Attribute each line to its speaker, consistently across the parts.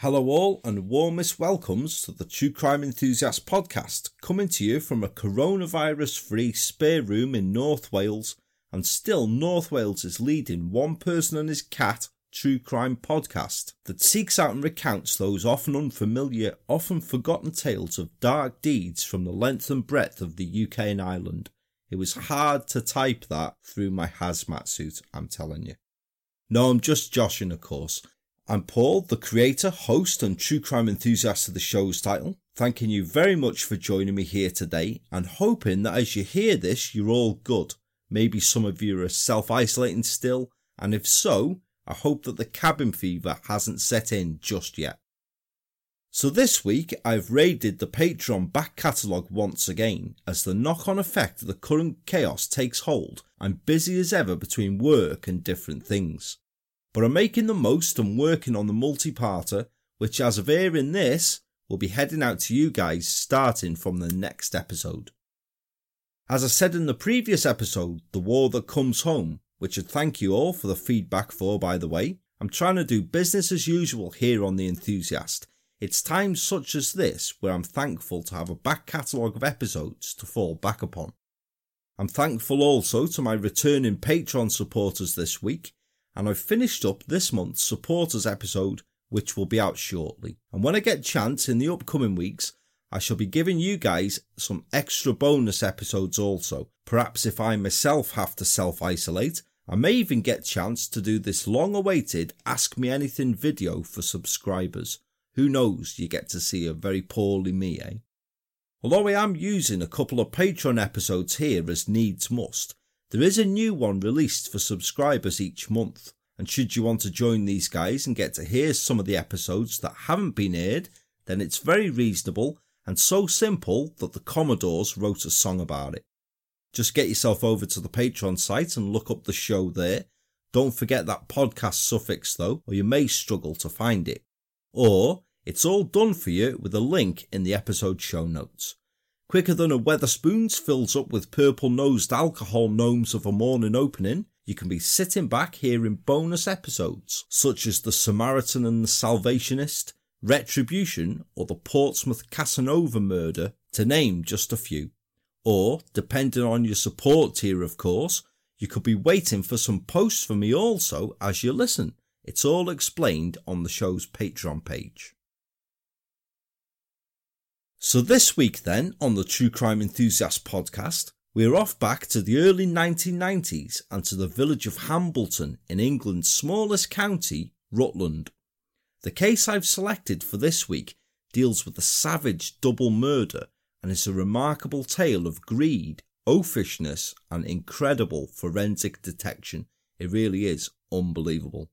Speaker 1: Hello, all, and warmest welcomes to the True Crime Enthusiast podcast, coming to you from a coronavirus free spare room in North Wales, and still North Wales is leading One Person and His Cat True Crime podcast that seeks out and recounts those often unfamiliar, often forgotten tales of dark deeds from the length and breadth of the UK and Ireland. It was hard to type that through my hazmat suit, I'm telling you. No, I'm just joshing, of course. I'm Paul, the creator, host, and true crime enthusiast of the show's title. Thanking you very much for joining me here today and hoping that as you hear this, you're all good. Maybe some of you are self isolating still, and if so, I hope that the cabin fever hasn't set in just yet. So this week, I've raided the Patreon back catalogue once again. As the knock on effect of the current chaos takes hold, I'm busy as ever between work and different things but I'm making the most and working on the multi-parter, which as of airing this, will be heading out to you guys starting from the next episode. As I said in the previous episode, The War That Comes Home, which I thank you all for the feedback for by the way, I'm trying to do business as usual here on The Enthusiast. It's times such as this where I'm thankful to have a back catalogue of episodes to fall back upon. I'm thankful also to my returning Patreon supporters this week, and I've finished up this month's supporters episode, which will be out shortly. And when I get chance in the upcoming weeks, I shall be giving you guys some extra bonus episodes also. Perhaps if I myself have to self isolate, I may even get chance to do this long awaited Ask Me Anything video for subscribers. Who knows, you get to see a very poorly me, eh? Although I am using a couple of Patreon episodes here as needs must, there is a new one released for subscribers each month, and should you want to join these guys and get to hear some of the episodes that haven't been aired, then it's very reasonable and so simple that the Commodores wrote a song about it. Just get yourself over to the Patreon site and look up the show there. Don't forget that podcast suffix though, or you may struggle to find it. Or it's all done for you with a link in the episode show notes. Quicker than a Wetherspoons fills up with purple nosed alcohol gnomes of a morning opening, you can be sitting back hearing bonus episodes such as The Samaritan and the Salvationist, Retribution, or the Portsmouth Casanova murder, to name just a few. Or, depending on your support tier, of course, you could be waiting for some posts from me also as you listen. It's all explained on the show's Patreon page. So this week then, on the True Crime Enthusiast podcast, we're off back to the early 1990s and to the village of Hambleton in England's smallest county, Rutland. The case I've selected for this week deals with a savage double murder and is a remarkable tale of greed, oafishness and incredible forensic detection. It really is unbelievable.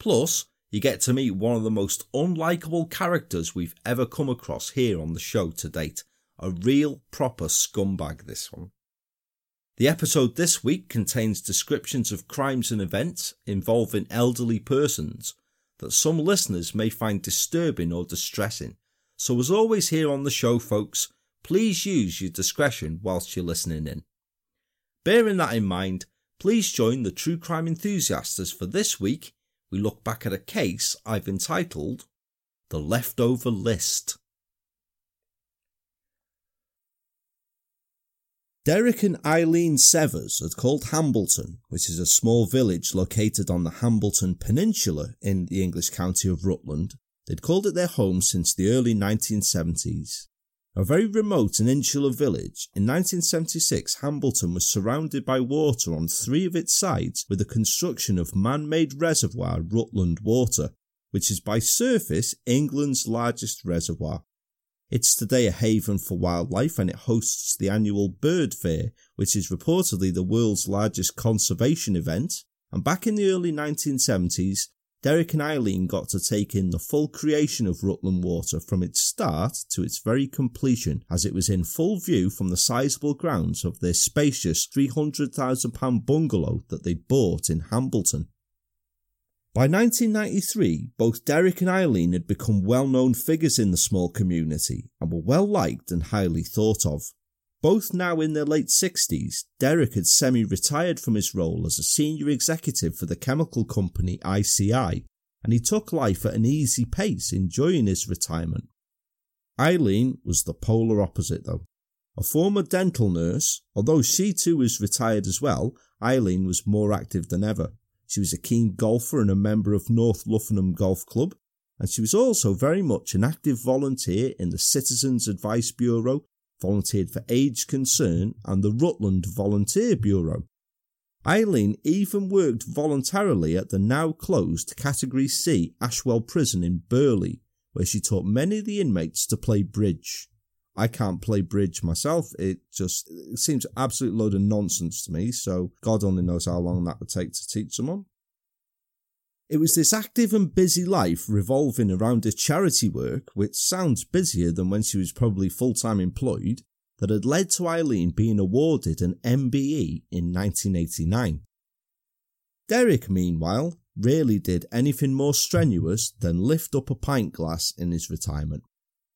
Speaker 1: Plus, you get to meet one of the most unlikable characters we've ever come across here on the show to date. A real proper scumbag, this one. The episode this week contains descriptions of crimes and events involving elderly persons that some listeners may find disturbing or distressing. So, as always, here on the show, folks, please use your discretion whilst you're listening in. Bearing that in mind, please join the true crime enthusiasts for this week we look back at a case I've entitled The Leftover List. Derek and Eileen Severs had called Hambleton, which is a small village located on the Hambleton Peninsula in the English county of Rutland. They'd called it their home since the early 1970s. A very remote and insular village, in 1976 Hambleton was surrounded by water on three of its sides with the construction of man-made reservoir Rutland Water, which is by surface England's largest reservoir. It's today a haven for wildlife and it hosts the annual Bird Fair, which is reportedly the world's largest conservation event. And back in the early 1970s, Derek and Eileen got to take in the full creation of Rutland Water from its start to its very completion, as it was in full view from the sizable grounds of their spacious £300,000 bungalow that they'd bought in Hambleton. By 1993, both Derek and Eileen had become well known figures in the small community and were well liked and highly thought of. Both now in their late 60s, Derek had semi retired from his role as a senior executive for the chemical company ICI, and he took life at an easy pace, enjoying his retirement. Eileen was the polar opposite, though. A former dental nurse, although she too was retired as well, Eileen was more active than ever. She was a keen golfer and a member of North Luffenham Golf Club, and she was also very much an active volunteer in the Citizens Advice Bureau, volunteered for Age Concern and the Rutland Volunteer Bureau. Eileen even worked voluntarily at the now closed Category C Ashwell Prison in Burley, where she taught many of the inmates to play bridge. I can't play bridge myself. It just it seems absolute load of nonsense to me. So God only knows how long that would take to teach someone. It was this active and busy life revolving around her charity work, which sounds busier than when she was probably full time employed, that had led to Eileen being awarded an MBE in 1989. Derek, meanwhile, rarely did anything more strenuous than lift up a pint glass in his retirement.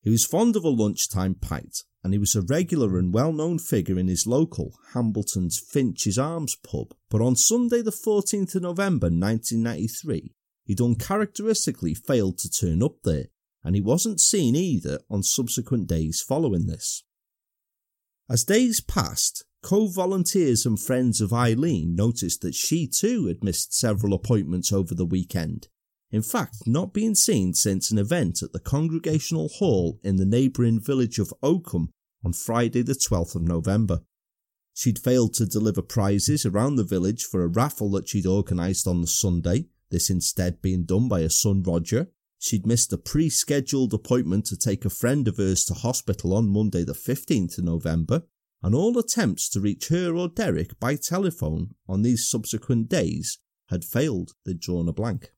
Speaker 1: He was fond of a lunchtime pint, and he was a regular and well known figure in his local Hambleton's Finch's Arms pub. But on Sunday, the 14th of November 1993, he'd uncharacteristically failed to turn up there, and he wasn't seen either on subsequent days following this. As days passed, co volunteers and friends of Eileen noticed that she too had missed several appointments over the weekend, in fact, not being seen since an event at the Congregational Hall in the neighbouring village of Oakham on Friday, the 12th of November. She'd failed to deliver prizes around the village for a raffle that she'd organised on the Sunday, this instead being done by her son Roger. She'd missed a pre scheduled appointment to take a friend of hers to hospital on Monday, the 15th of November, and all attempts to reach her or Derek by telephone on these subsequent days had failed, they'd drawn a blank.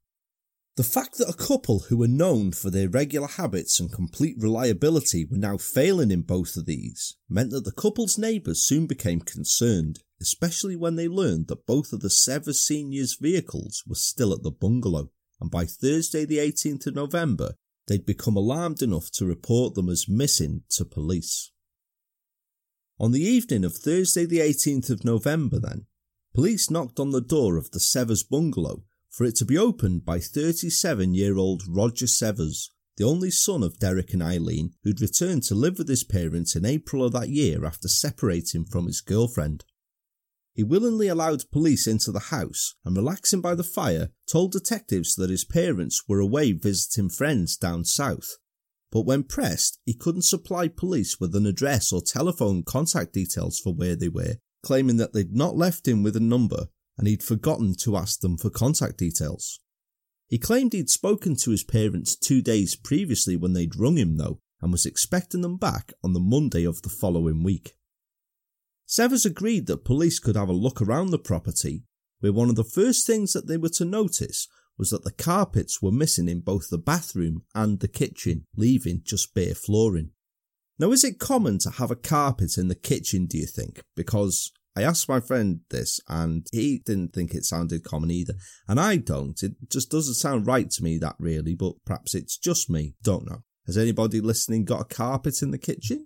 Speaker 1: The fact that a couple who were known for their regular habits and complete reliability were now failing in both of these meant that the couple's neighbours soon became concerned, especially when they learned that both of the Severs seniors' vehicles were still at the bungalow, and by Thursday the 18th of November they'd become alarmed enough to report them as missing to police. On the evening of Thursday the 18th of November then, police knocked on the door of the Severs bungalow for it to be opened by 37 year old Roger Severs, the only son of Derek and Eileen, who'd returned to live with his parents in April of that year after separating from his girlfriend. He willingly allowed police into the house and, relaxing by the fire, told detectives that his parents were away visiting friends down south. But when pressed, he couldn't supply police with an address or telephone contact details for where they were, claiming that they'd not left him with a number and he'd forgotten to ask them for contact details. He claimed he'd spoken to his parents two days previously when they'd rung him, though, and was expecting them back on the Monday of the following week. Severs agreed that police could have a look around the property, where one of the first things that they were to notice was that the carpets were missing in both the bathroom and the kitchen, leaving just bare flooring. Now, is it common to have a carpet in the kitchen, do you think? Because I asked my friend this and he didn't think it sounded common either. And I don't. It just doesn't sound right to me that really, but perhaps it's just me. Don't know. Has anybody listening got a carpet in the kitchen?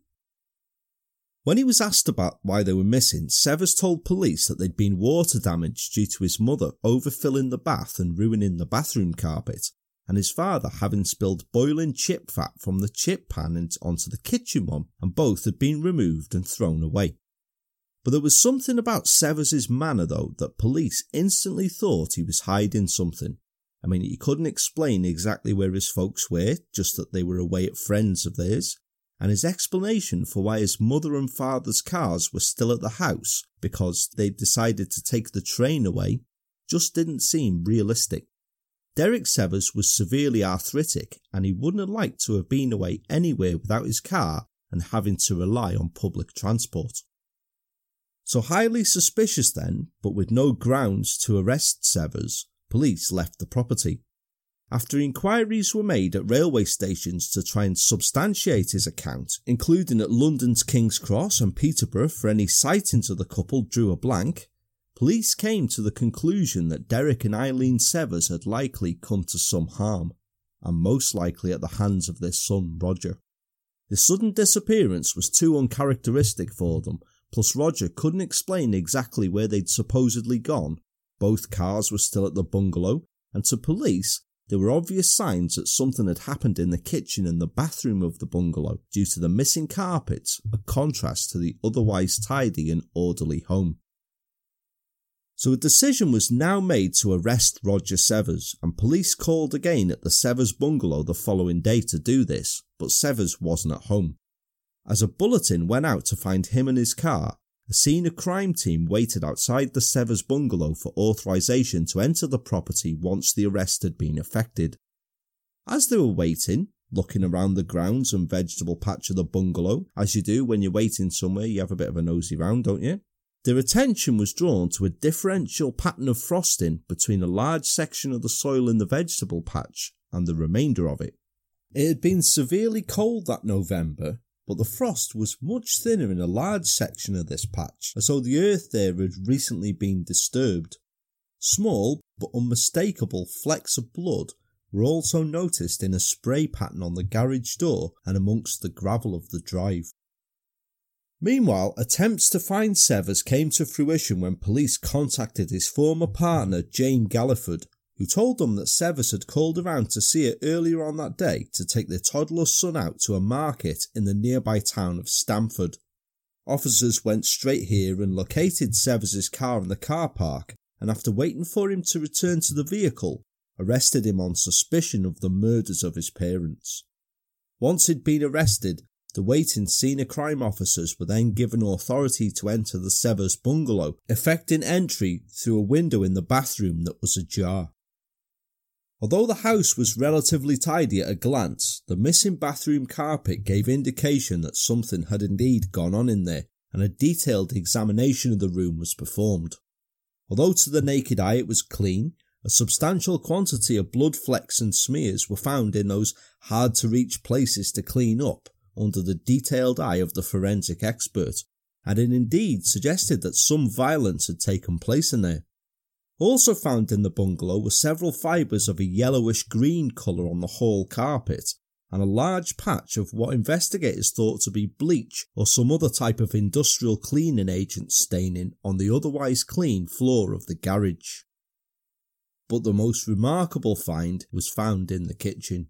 Speaker 1: When he was asked about why they were missing, Severs told police that they'd been water damaged due to his mother overfilling the bath and ruining the bathroom carpet, and his father having spilled boiling chip fat from the chip pan onto the kitchen one, and both had been removed and thrown away. But there was something about Severs's manner, though, that police instantly thought he was hiding something. I mean, he couldn't explain exactly where his folks were, just that they were away at friends of theirs, and his explanation for why his mother and father's cars were still at the house because they'd decided to take the train away just didn't seem realistic. Derek Severs was severely arthritic and he wouldn't have liked to have been away anywhere without his car and having to rely on public transport. So highly suspicious then, but with no grounds to arrest Severs, police left the property. After inquiries were made at railway stations to try and substantiate his account, including at London's King's Cross and Peterborough for any sightings of the couple drew a blank, police came to the conclusion that Derek and Eileen Severs had likely come to some harm, and most likely at the hands of their son Roger. The sudden disappearance was too uncharacteristic for them, Plus, Roger couldn't explain exactly where they'd supposedly gone. Both cars were still at the bungalow, and to police, there were obvious signs that something had happened in the kitchen and the bathroom of the bungalow due to the missing carpets, a contrast to the otherwise tidy and orderly home. So a decision was now made to arrest Roger Severs, and police called again at the Severs bungalow the following day to do this, but Severs wasn't at home. As a bulletin went out to find him and his car, a senior crime team waited outside the Severs bungalow for authorization to enter the property once the arrest had been effected. As they were waiting, looking around the grounds and vegetable patch of the bungalow, as you do when you're waiting somewhere, you have a bit of a nosy round, don't you? Their attention was drawn to a differential pattern of frosting between a large section of the soil in the vegetable patch and the remainder of it. It had been severely cold that November, but the frost was much thinner in a large section of this patch, as though the earth there had recently been disturbed. Small but unmistakable flecks of blood were also noticed in a spray pattern on the garage door and amongst the gravel of the drive. Meanwhile, attempts to find Severs came to fruition when police contacted his former partner Jane Galliford, who told them that Severs had called around to see her earlier on that day to take their toddler son out to a market in the nearby town of Stamford. Officers went straight here and located Severs' car in the car park, and after waiting for him to return to the vehicle, arrested him on suspicion of the murders of his parents. Once he'd been arrested, the waiting senior crime officers were then given authority to enter the Severs bungalow, effecting entry through a window in the bathroom that was ajar. Although the house was relatively tidy at a glance, the missing bathroom carpet gave indication that something had indeed gone on in there, and a detailed examination of the room was performed. Although to the naked eye it was clean, a substantial quantity of blood flecks and smears were found in those hard to reach places to clean up, under the detailed eye of the forensic expert, and it indeed suggested that some violence had taken place in there. Also found in the bungalow were several fibres of a yellowish green colour on the hall carpet, and a large patch of what investigators thought to be bleach or some other type of industrial cleaning agent staining on the otherwise clean floor of the garage. But the most remarkable find was found in the kitchen.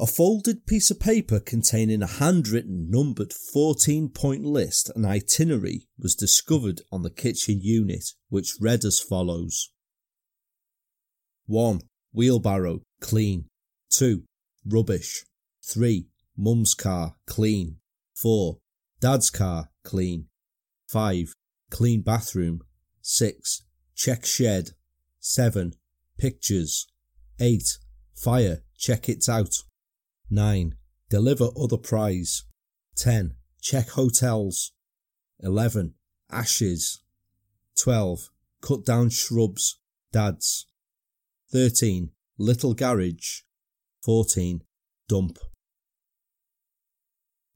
Speaker 1: A folded piece of paper containing a handwritten numbered 14 point list and itinerary was discovered on the kitchen unit, which read as follows 1. Wheelbarrow, clean. 2. Rubbish. 3. Mum's car, clean. 4. Dad's car, clean. 5. Clean bathroom. 6. Check shed. 7. Pictures. 8. Fire, check it out. 9. Deliver other prize. 10. Check hotels. 11. Ashes. 12. Cut down shrubs. Dads. 13. Little garage. 14. Dump.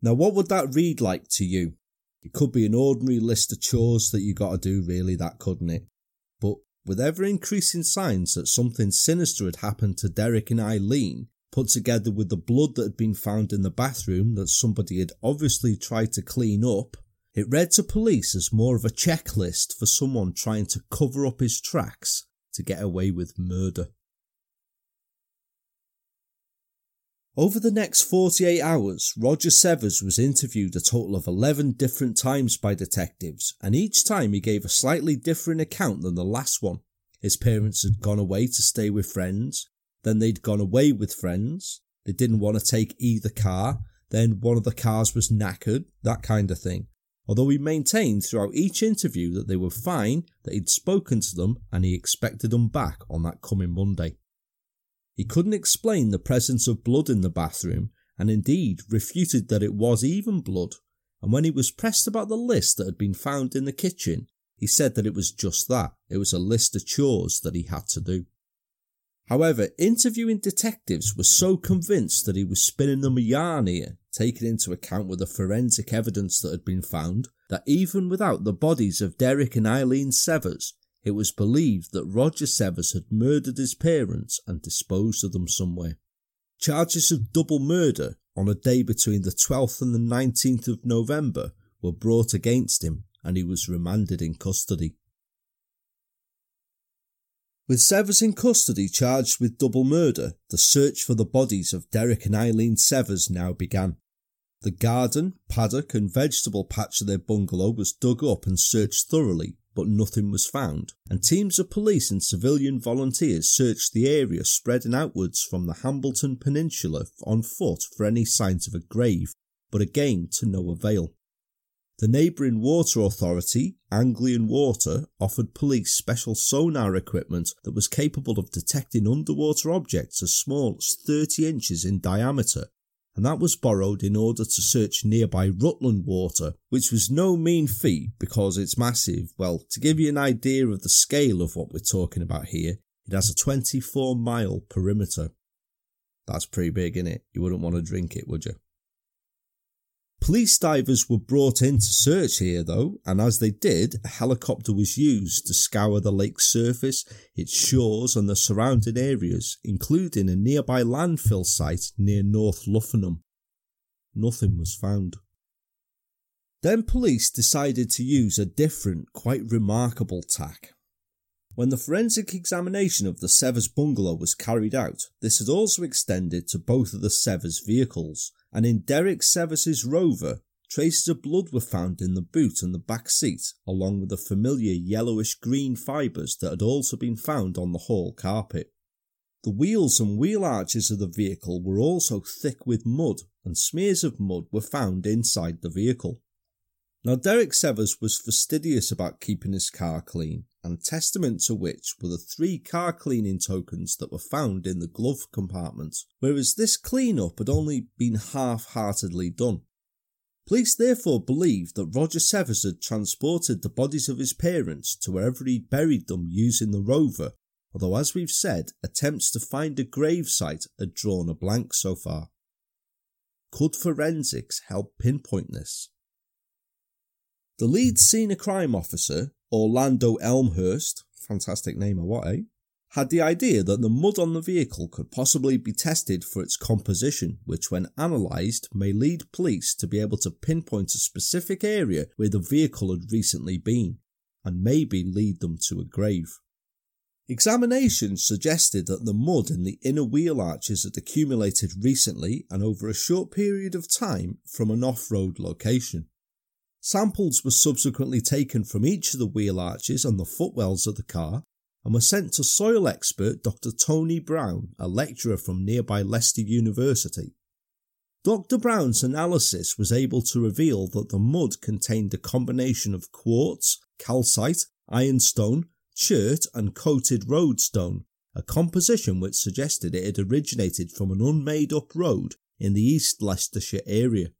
Speaker 1: Now, what would that read like to you? It could be an ordinary list of chores that you got to do, really, that couldn't it? But with ever increasing signs that something sinister had happened to Derek and Eileen, put together with the blood that had been found in the bathroom that somebody had obviously tried to clean up, it read to police as more of a checklist for someone trying to cover up his tracks to get away with murder. Over the next 48 hours, Roger Severs was interviewed a total of 11 different times by detectives, and each time he gave a slightly different account than the last one. His parents had gone away to stay with friends, then they'd gone away with friends. They didn't want to take either car. Then one of the cars was knackered, that kind of thing. Although he maintained throughout each interview that they were fine, that he'd spoken to them, and he expected them back on that coming Monday. He couldn't explain the presence of blood in the bathroom, and indeed refuted that it was even blood. And when he was pressed about the list that had been found in the kitchen, he said that it was just that. It was a list of chores that he had to do. However, interviewing detectives were so convinced that he was spinning them a yarn here, taking into account with the forensic evidence that had been found, that even without the bodies of Derek and Eileen Severs, it was believed that Roger Severs had murdered his parents and disposed of them somewhere. Charges of double murder on a day between the 12th and the 19th of November were brought against him and he was remanded in custody. With Severs in custody charged with double murder, the search for the bodies of Derek and Eileen Severs now began. The garden, paddock, and vegetable patch of their bungalow was dug up and searched thoroughly, but nothing was found, and teams of police and civilian volunteers searched the area spreading outwards from the Hambleton Peninsula on foot for any signs of a grave, but again to no avail. The neighbouring water authority, Anglian Water, offered police special sonar equipment that was capable of detecting underwater objects as small as 30 inches in diameter and that was borrowed in order to search nearby Rutland Water, which was no mean feat because it's massive. Well, to give you an idea of the scale of what we're talking about here, it has a 24 mile perimeter. That's pretty big, isn't? You wouldn't want to drink it, would you? Police divers were brought in to search here though, and as they did, a helicopter was used to scour the lake's surface, its shores and the surrounding areas, including a nearby landfill site near North Luffenham. Nothing was found. Then police decided to use a different, quite remarkable tack. When the forensic examination of the Severs bungalow was carried out, this had also extended to both of the Severs vehicles, and in Derek Severs' Rover, traces of blood were found in the boot and the back seat, along with the familiar yellowish green fibres that had also been found on the hall carpet. The wheels and wheel arches of the vehicle were also thick with mud, and smears of mud were found inside the vehicle. Now, Derek Severs was fastidious about keeping his car clean, and testament to which were the three car cleaning tokens that were found in the glove compartment, whereas this clean-up had only been half-heartedly done. Police therefore believed that Roger Severs had transported the bodies of his parents to wherever he'd buried them using the rover, although as we've said, attempts to find a grave site had drawn a blank so far. Could forensics help pinpoint this? The lead senior crime officer, Orlando Elmhurst, fantastic name or what, eh? Had the idea that the mud on the vehicle could possibly be tested for its composition, which, when analysed, may lead police to be able to pinpoint a specific area where the vehicle had recently been, and maybe lead them to a grave. Examinations suggested that the mud in the inner wheel arches had accumulated recently and over a short period of time from an off road location. Samples were subsequently taken from each of the wheel arches and the footwells of the car and were sent to soil expert Dr. Tony Brown, a lecturer from nearby Leicester University. Dr. Brown's analysis was able to reveal that the mud contained a combination of quartz, calcite, ironstone, chert, and coated roadstone, a composition which suggested it had originated from an unmade up road in the East Leicestershire area.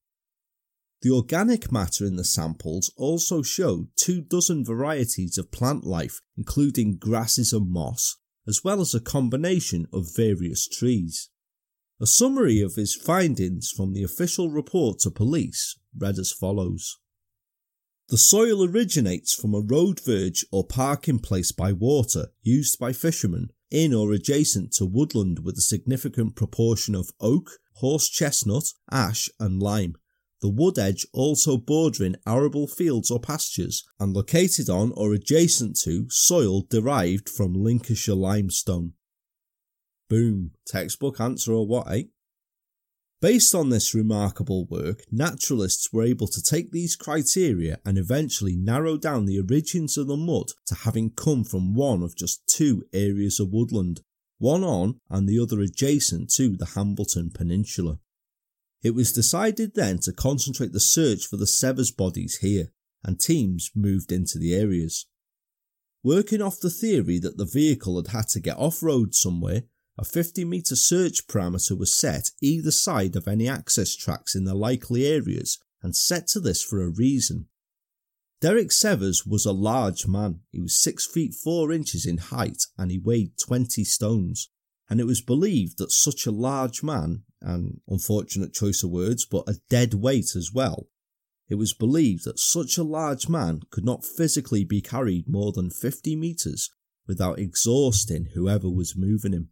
Speaker 1: The organic matter in the samples also showed two dozen varieties of plant life, including grasses and moss, as well as a combination of various trees. A summary of his findings from the official report to police read as follows. The soil originates from a road verge or parking place by water used by fishermen in or adjacent to woodland with a significant proportion of oak, horse chestnut, ash and lime the wood edge also bordering arable fields or pastures and located on or adjacent to soil derived from Lincolnshire limestone. Boom, textbook answer or what, eh? Based on this remarkable work, naturalists were able to take these criteria and eventually narrow down the origins of the mud to having come from one of just two areas of woodland, one on and the other adjacent to the Hambleton Peninsula. It was decided then to concentrate the search for the Severs bodies here, and teams moved into the areas. Working off the theory that the vehicle had had to get off road somewhere, a 50 metre search parameter was set either side of any access tracks in the likely areas and set to this for a reason. Derek Severs was a large man. He was 6 feet 4 inches in height and he weighed 20 stones. And it was believed that such a large man an unfortunate choice of words, but a dead weight as well. It was believed that such a large man could not physically be carried more than 50 metres without exhausting whoever was moving him.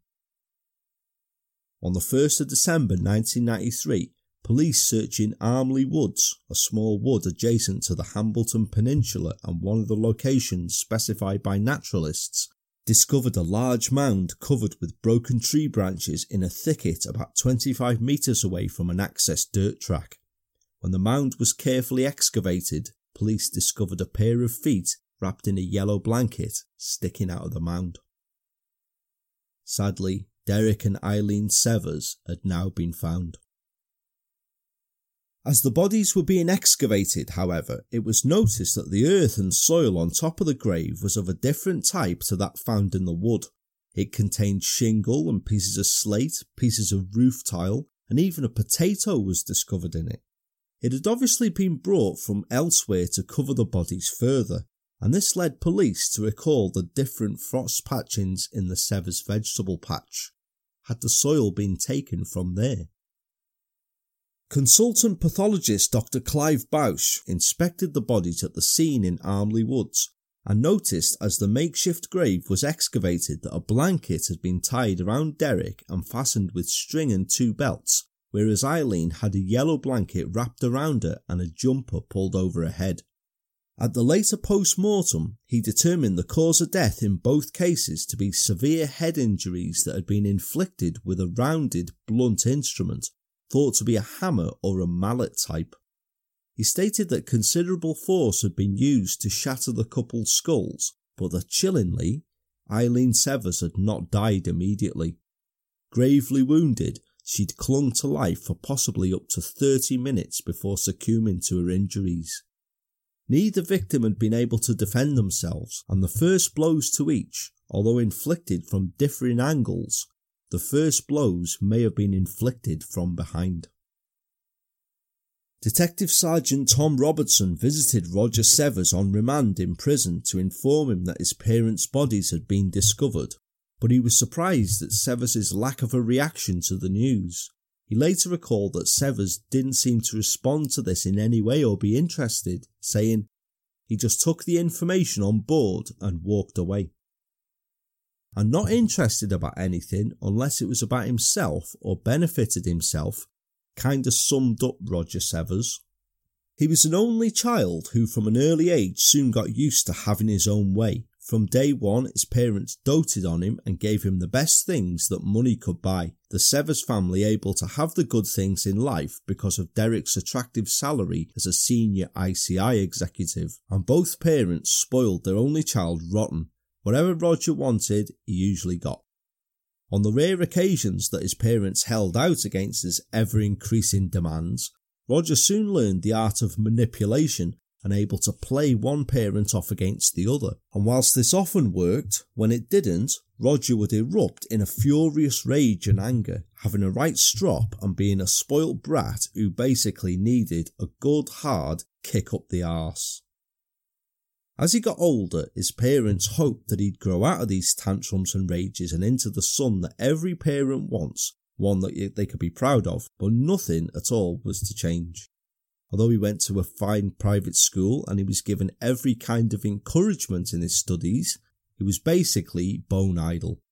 Speaker 1: On the 1st of December 1993, police searching Armley Woods, a small wood adjacent to the Hambleton Peninsula and one of the locations specified by naturalists, discovered a large mound covered with broken tree branches in a thicket about 25 metres away from an access dirt track. When the mound was carefully excavated, police discovered a pair of feet wrapped in a yellow blanket sticking out of the mound. Sadly, Derek and Eileen Severs had now been found. As the bodies were being excavated, however, it was noticed that the earth and soil on top of the grave was of a different type to that found in the wood. It contained shingle and pieces of slate, pieces of roof tile, and even a potato was discovered in it. It had obviously been brought from elsewhere to cover the bodies further, and this led police to recall the different frost patchings in the Severs vegetable patch. Had the soil been taken from there? Consultant pathologist Dr. Clive Bausch inspected the bodies at the scene in Armley Woods and noticed as the makeshift grave was excavated that a blanket had been tied around Derek and fastened with string and two belts, whereas Eileen had a yellow blanket wrapped around her and a jumper pulled over her head. At the later post mortem, he determined the cause of death in both cases to be severe head injuries that had been inflicted with a rounded, blunt instrument thought to be a hammer or a mallet type. He stated that considerable force had been used to shatter the couple's skulls, but that chillingly, Eileen Severs had not died immediately. Gravely wounded, she'd clung to life for possibly up to 30 minutes before succumbing to her injuries. Neither victim had been able to defend themselves, and the first blows to each, although inflicted from differing angles, the first blows may have been inflicted from behind. Detective Sergeant Tom Robertson visited Roger Severs on remand in prison to inform him that his parents' bodies had been discovered, but he was surprised at Severs' lack of a reaction to the news. He later recalled that Severs didn't seem to respond to this in any way or be interested, saying, he just took the information on board and walked away and not interested about anything unless it was about himself or benefited himself, kinda summed up Roger Severs. He was an only child who from an early age soon got used to having his own way. From day one, his parents doted on him and gave him the best things that money could buy. The Severs family able to have the good things in life because of Derek's attractive salary as a senior ICI executive, and both parents spoiled their only child rotten Whatever Roger wanted, he usually got. On the rare occasions that his parents held out against his ever increasing demands, Roger soon learned the art of manipulation and able to play one parent off against the other. And whilst this often worked, when it didn't, Roger would erupt in a furious rage and anger, having a right strop and being a spoilt brat who basically needed a good hard kick up the arse. As he got older, his parents hoped that he'd grow out of these tantrums and rages and into the son that every parent wants, one that they could be proud of, but nothing at all was to change. Although he went to a fine private school and he was given every kind of encouragement in his studies, he was basically bone idle.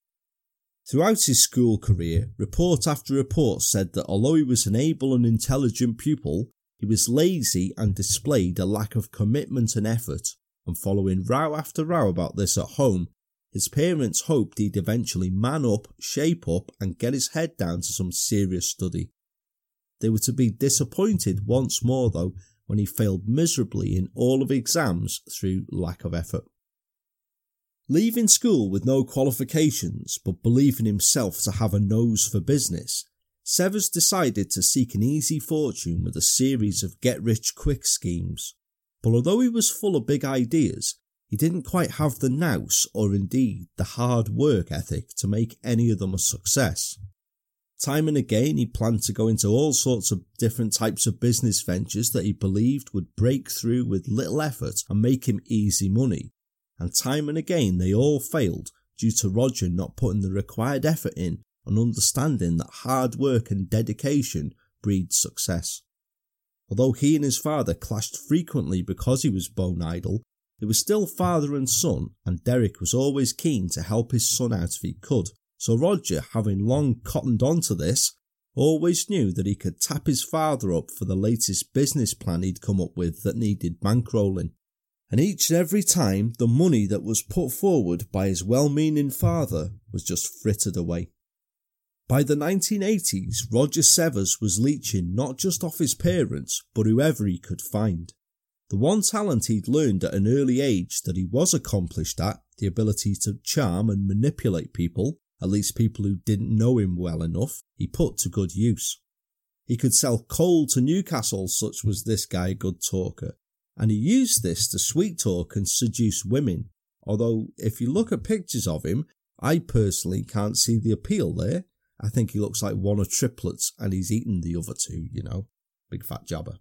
Speaker 1: Throughout his school career, report after report said that although he was an able and intelligent pupil, he was lazy and displayed a lack of commitment and effort and following row after row about this at home, his parents hoped he'd eventually man up, shape up, and get his head down to some serious study. They were to be disappointed once more, though, when he failed miserably in all of exams through lack of effort. Leaving school with no qualifications but believing himself to have a nose for business, Severs decided to seek an easy fortune with a series of get rich quick schemes. But although he was full of big ideas, he didn't quite have the nous or indeed the hard work ethic to make any of them a success. Time and again, he planned to go into all sorts of different types of business ventures that he believed would break through with little effort and make him easy money. And time and again, they all failed due to Roger not putting the required effort in and understanding that hard work and dedication breeds success. Although he and his father clashed frequently because he was bone idle, they were still father and son, and Derek was always keen to help his son out if he could. So Roger, having long cottoned on to this, always knew that he could tap his father up for the latest business plan he'd come up with that needed bankrolling. and each and every time the money that was put forward by his well meaning father was just frittered away. By the 1980s, Roger Severs was leeching not just off his parents, but whoever he could find. The one talent he'd learned at an early age that he was accomplished at, the ability to charm and manipulate people, at least people who didn't know him well enough, he put to good use. He could sell coal to Newcastle, such was this guy a good talker, and he used this to sweet talk and seduce women. Although, if you look at pictures of him, I personally can't see the appeal there. I think he looks like one of triplets and he's eaten the other two, you know. Big fat jabber.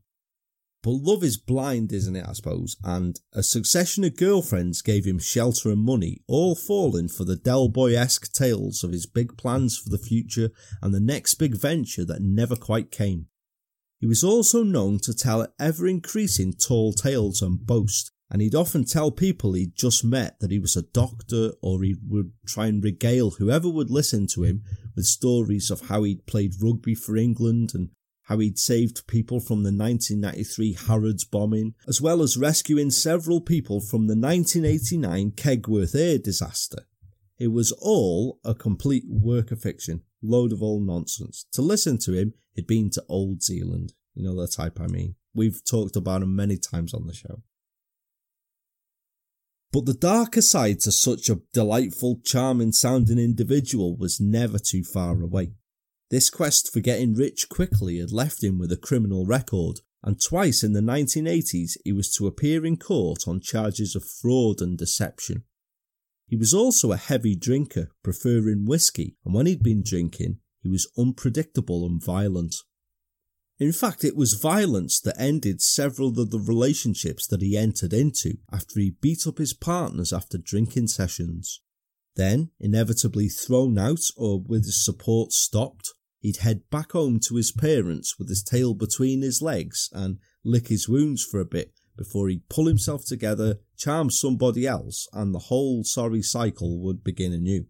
Speaker 1: But love is blind, isn't it, I suppose? And a succession of girlfriends gave him shelter and money, all falling for the Del Boy esque tales of his big plans for the future and the next big venture that never quite came. He was also known to tell ever increasing tall tales and boast, and he'd often tell people he'd just met that he was a doctor or he would try and regale whoever would listen to him with stories of how he'd played rugby for England and how he'd saved people from the 1993 Harrods bombing, as well as rescuing several people from the 1989 Kegworth air disaster. It was all a complete work of fiction, load of old nonsense. To listen to him, he'd been to Old Zealand. You know the type I mean. We've talked about him many times on the show. But the darker side to such a delightful, charming sounding individual was never too far away. This quest for getting rich quickly had left him with a criminal record, and twice in the 1980s he was to appear in court on charges of fraud and deception. He was also a heavy drinker, preferring whiskey, and when he'd been drinking, he was unpredictable and violent. In fact, it was violence that ended several of the relationships that he entered into after he beat up his partners after drinking sessions. Then, inevitably thrown out or with his support stopped, he'd head back home to his parents with his tail between his legs and lick his wounds for a bit before he'd pull himself together, charm somebody else, and the whole sorry cycle would begin anew.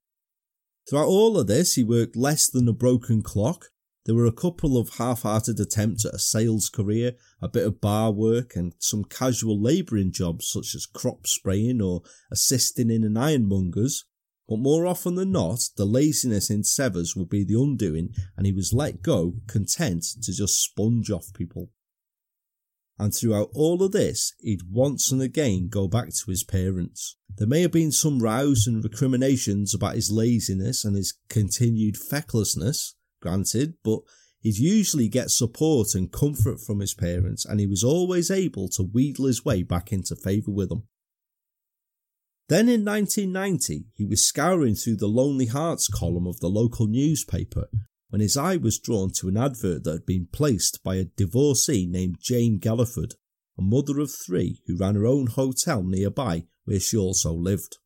Speaker 1: Throughout all of this, he worked less than a broken clock. There were a couple of half hearted attempts at a sales career, a bit of bar work, and some casual labouring jobs such as crop spraying or assisting in an ironmonger's, but more often than not, the laziness in Severs would be the undoing, and he was let go, content to just sponge off people. And throughout all of this, he'd once and again go back to his parents. There may have been some rows and recriminations about his laziness and his continued fecklessness, granted, but he'd usually get support and comfort from his parents, and he was always able to wheedle his way back into favour with them. Then in 1990, he was scouring through the Lonely Hearts column of the local newspaper when his eye was drawn to an advert that had been placed by a divorcee named Jane Galliford, a mother of three who ran her own hotel nearby where she also lived.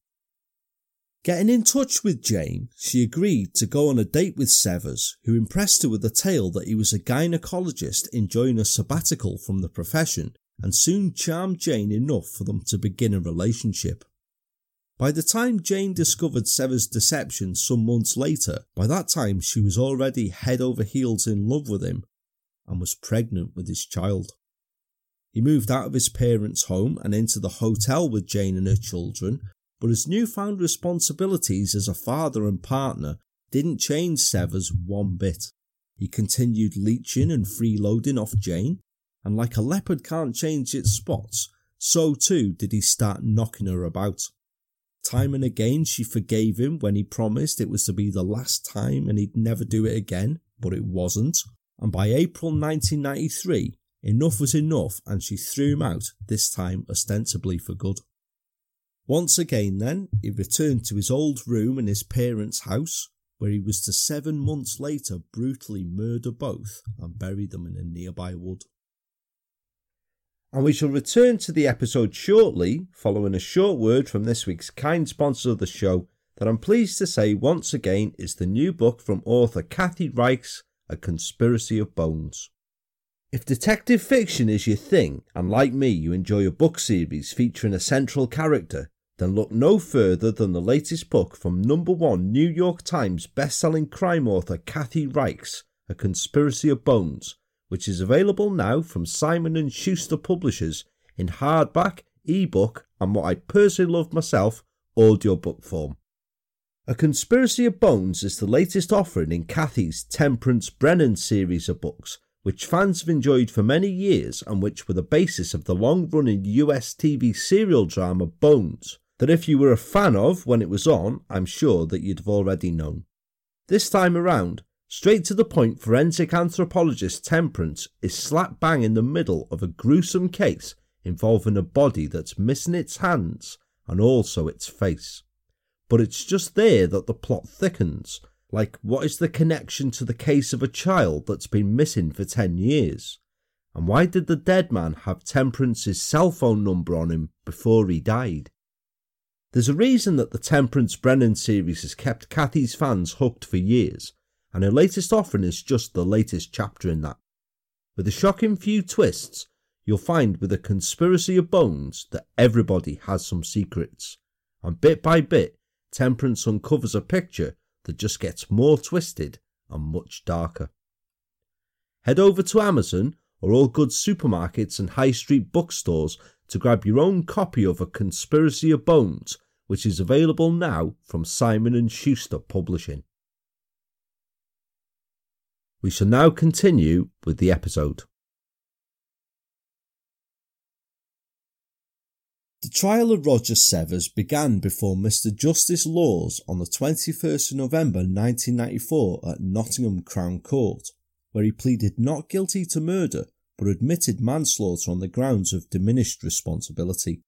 Speaker 1: Getting in touch with Jane, she agreed to go on a date with Severs, who impressed her with the tale that he was a gynecologist enjoying a sabbatical from the profession and soon charmed Jane enough for them to begin a relationship. By the time Jane discovered Severs' deception some months later, by that time she was already head over heels in love with him and was pregnant with his child. He moved out of his parents' home and into the hotel with Jane and her children, but his newfound responsibilities as a father and partner didn't change Severs one bit. He continued leeching and freeloading off Jane, and like a leopard can't change its spots, so too did he start knocking her about. Time and again she forgave him when he promised it was to be the last time and he'd never do it again, but it wasn't. And by April 1993, enough was enough and she threw him out, this time ostensibly for good. Once again, then, he returned to his old room in his parents' house, where he was to seven months later brutally murder both and bury them in a nearby wood and we shall return to the episode shortly, following a short word from this week's kind sponsor of the show, that I'm pleased to say once again is the new book from author Kathy Reichs, A Conspiracy of Bones. If detective fiction is your thing, and like me, you enjoy a book series featuring a central character, then look no further than the latest book from number one New York Times best-selling crime author Kathy Reichs, A Conspiracy of Bones, which is available now from Simon & Schuster Publishers in hardback, ebook, and what I personally love myself, audiobook form. A Conspiracy of Bones is the latest offering in Kathy's Temperance Brennan series of books, which fans have enjoyed for many years and which were the basis of the long running US TV serial drama Bones, that if you were a fan of when it was on, I'm sure that you'd have already known. This time around, straight to the point forensic anthropologist Temperance is slap bang in the middle of a gruesome case involving a body that's missing its hands and also its face. But it's just there that the plot thickens. Like, what is the connection to the case of a child that's been missing for 10 years? And why did the dead man have Temperance's cell phone number on him before he died? There's a reason that the Temperance Brennan series has kept Kathy's fans hooked for years, and her latest offering is just the latest chapter in that. With a shocking few twists, you'll find with a conspiracy of bones that everybody has some secrets, and bit by bit, Temperance uncovers a picture that just gets more twisted and much darker. Head over to Amazon or all good supermarkets and high street bookstores to grab your own copy of A Conspiracy of Bones, which is available now from Simon & Schuster Publishing. We shall now continue with the episode. The trial of Roger Severs began before Mr. Justice Laws on the 21st of November 1994 at Nottingham Crown Court, where he pleaded not guilty to murder but admitted manslaughter on the grounds of diminished responsibility.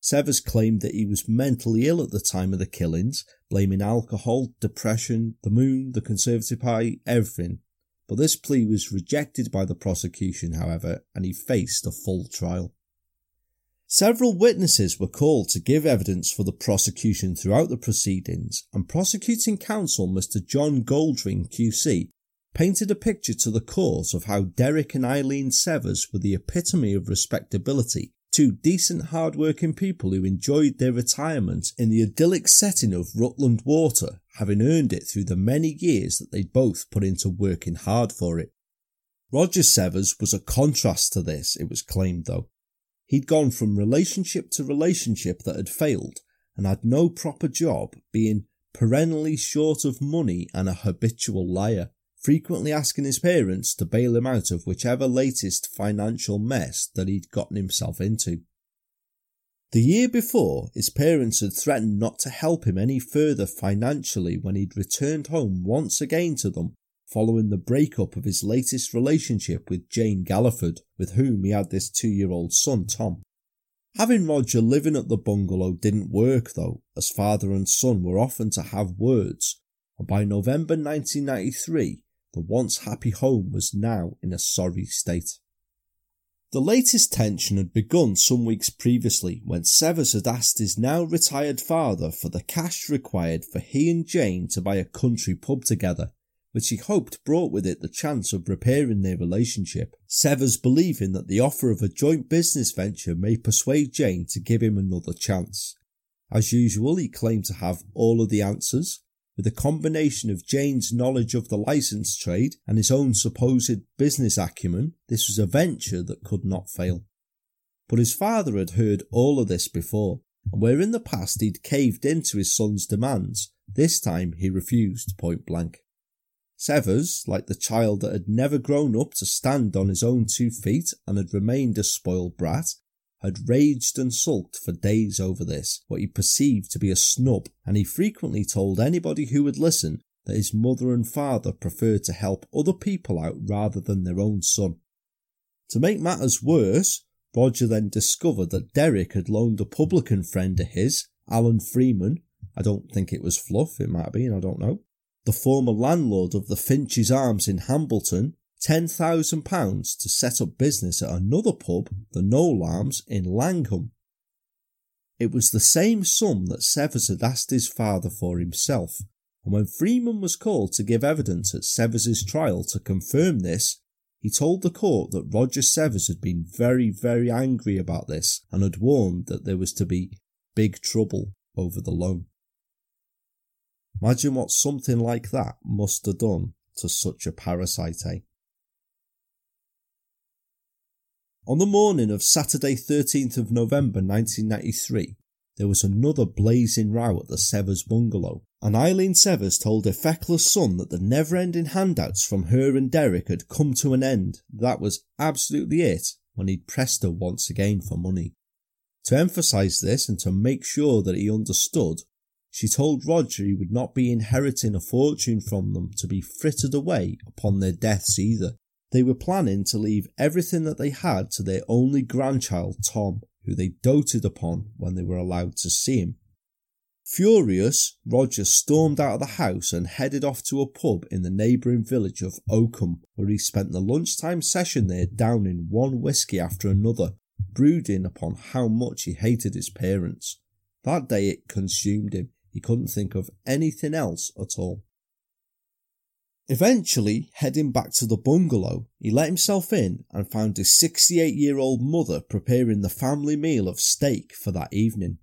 Speaker 1: Severs claimed that he was mentally ill at the time of the killings, blaming alcohol, depression, the moon, the Conservative Party, everything. But this plea was rejected by the prosecution, however, and he faced a full trial. Several witnesses were called to give evidence for the prosecution throughout the proceedings, and prosecuting counsel Mr. John Goldring QC painted a picture to the court of how Derek and Eileen Severs were the epitome of respectability, two decent hard-working people who enjoyed their retirement in the idyllic setting of Rutland Water, having earned it through the many years that they'd both put into working hard for it. Roger Severs was a contrast to this, it was claimed though. He'd gone from relationship to relationship that had failed and had no proper job, being perennially short of money and a habitual liar frequently asking his parents to bail him out of whichever latest financial mess that he'd gotten himself into. The year before, his parents had threatened not to help him any further financially when he'd returned home once again to them following the breakup of his latest relationship with Jane Galliford, with whom he had this two year old son, Tom. Having Roger living at the bungalow didn't work though, as father and son were often to have words, and by November 1993, the once happy home was now in a sorry state. The latest tension had begun some weeks previously when Severs had asked his now retired father for the cash required for he and Jane to buy a country pub together, which he hoped brought with it the chance of repairing their relationship. Severs believing that the offer of a joint business venture may persuade Jane to give him another chance. As usual, he claimed to have all of the answers, with a combination of Jane's knowledge of the license trade and his own supposed business acumen, this was a venture that could not fail. But his father had heard all of this before, and where in the past he'd caved into his son's demands, this time he refused point blank. Severs, like the child that had never grown up to stand on his own two feet and had remained a spoiled brat, had raged and sulked for days over this, what he perceived to be a snub, and he frequently told anybody who would listen that his mother and father preferred to help other people out rather than their own son. To make matters worse, Roger then discovered that Derek had loaned a publican friend of his, Alan Freeman, I don't think it was Fluff, it might have been, I don't know, the former landlord of the Finch's Arms in Hambleton, £10,000 to set up business at another pub, the Noel Arms, in Langham. It was the same sum that Severs had asked his father for himself, and when Freeman was called to give evidence at Severs's trial to confirm this, he told the court that Roger Severs had been very, very angry about this and had warned that there was to be big trouble over the loan. Imagine what something like that must have done to such a parasite, eh? On the morning of Saturday 13th of November 1993, there was another blazing row at the Severs bungalow, and Eileen Severs told her feckless son that the never ending handouts from her and Derek had come to an end. That was absolutely it when he'd pressed her once again for money. To emphasise this and to make sure that he understood, she told Roger he would not be inheriting a fortune from them to be frittered away upon their deaths either. They were planning to leave everything that they had to their only grandchild, Tom, who they doted upon when they were allowed to see him. Furious, Roger stormed out of the house and headed off to a pub in the neighbouring village of Oakham, where he spent the lunchtime session there downing one whisky after another, brooding upon how much he hated his parents. That day it consumed him. He couldn't think of anything else at all. Eventually, heading back to the bungalow, he let himself in and found his 68 year old mother preparing the family meal of steak for that evening.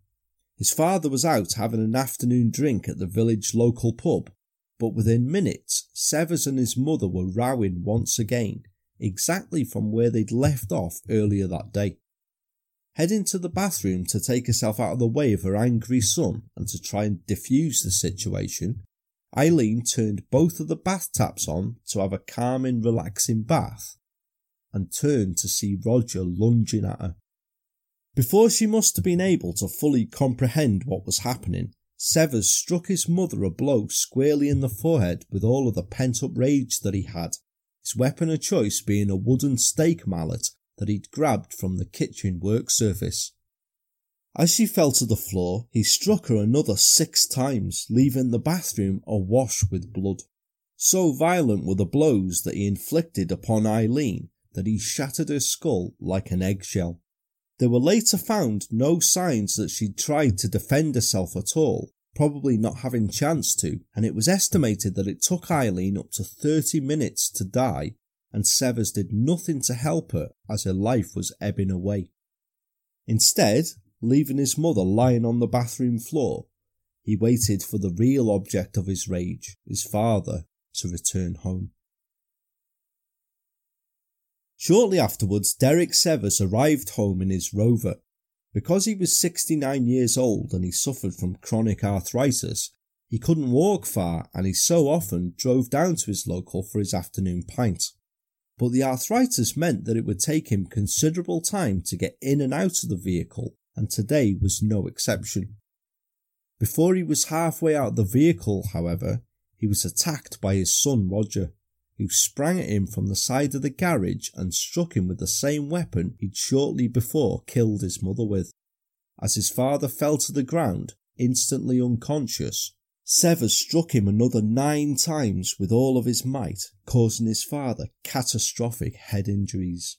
Speaker 1: His father was out having an afternoon drink at the village local pub, but within minutes, Severs and his mother were rowing once again, exactly from where they'd left off earlier that day. Heading to the bathroom to take herself out of the way of her angry son and to try and diffuse the situation, Eileen turned both of the bath taps on to have a calming, relaxing bath and turned to see Roger lunging at her. Before she must have been able to fully comprehend what was happening, Severs struck his mother a blow squarely in the forehead with all of the pent up rage that he had, his weapon of choice being a wooden steak mallet that he'd grabbed from the kitchen work surface. As she fell to the floor, he struck her another six times, leaving the bathroom awash with blood. So violent were the blows that he inflicted upon Eileen that he shattered her skull like an eggshell. There were later found no signs that she'd tried to defend herself at all, probably not having chance to, and it was estimated that it took Eileen up to 30 minutes to die, and Severs did nothing to help her as her life was ebbing away. Instead, leaving his mother lying on the bathroom floor, he waited for the real object of his rage, his father, to return home. Shortly afterwards, Derek Severs arrived home in his rover. Because he was 69 years old and he suffered from chronic arthritis, he couldn't walk far and he so often drove down to his local for his afternoon pint. But the arthritis meant that it would take him considerable time to get in and out of the vehicle, and today was no exception. Before he was halfway out the vehicle, however, he was attacked by his son Roger who sprang at him from the side of the garage and struck him with the same weapon he'd shortly before killed his mother with. As his father fell to the ground, instantly unconscious, Severs struck him another nine times with all of his might, causing his father catastrophic head injuries.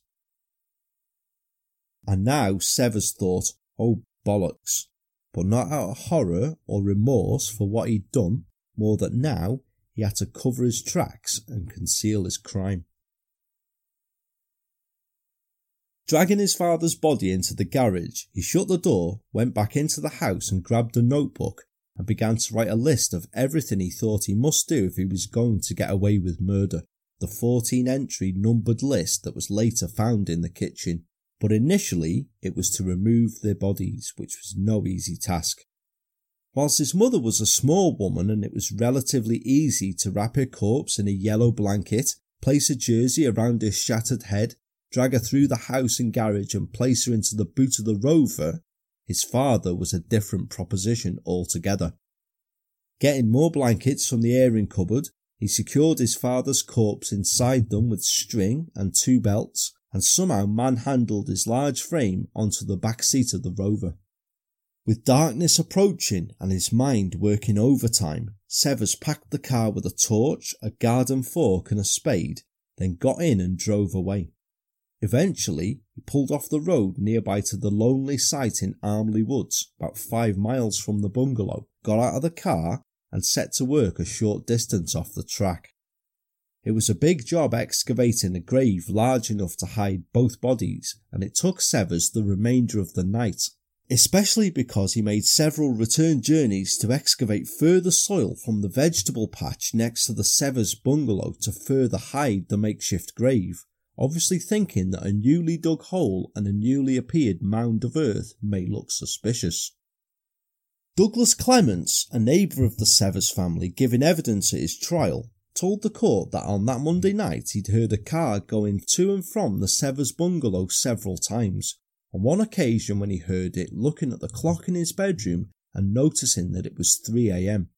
Speaker 1: And now Severs thought, oh bollocks, but not out of horror or remorse for what he'd done, more that now he had to cover his tracks and conceal his crime. Dragging his father's body into the garage, he shut the door, went back into the house and grabbed a notebook and began to write a list of everything he thought he must do if he was going to get away with murder. The 14 entry numbered list that was later found in the kitchen. But initially, it was to remove their bodies, which was no easy task. Whilst his mother was a small woman and it was relatively easy to wrap her corpse in a yellow blanket, place a jersey around her shattered head, drag her through the house and garage and place her into the boot of the rover, his father was a different proposition altogether. Getting more blankets from the airing cupboard, he secured his father's corpse inside them with string and two belts and somehow manhandled his large frame onto the back seat of the rover. With darkness approaching and his mind working overtime, Severs packed the car with a torch, a garden fork, and a spade, then got in and drove away. Eventually, he pulled off the road nearby to the lonely site in Armley Woods, about five miles from the bungalow, got out of the car, and set to work a short distance off the track. It was a big job excavating a grave large enough to hide both bodies, and it took Severs the remainder of the night especially because he made several return journeys to excavate further soil from the vegetable patch next to the Severs bungalow to further hide the makeshift grave, obviously thinking that a newly dug hole and a newly appeared mound of earth may look suspicious. Douglas Clements, a neighbour of the Severs family giving evidence at his trial, told the court that on that Monday night he'd heard a car going to and from the Severs bungalow several times. On one occasion, when he heard it, looking at the clock in his bedroom and noticing that it was 3am.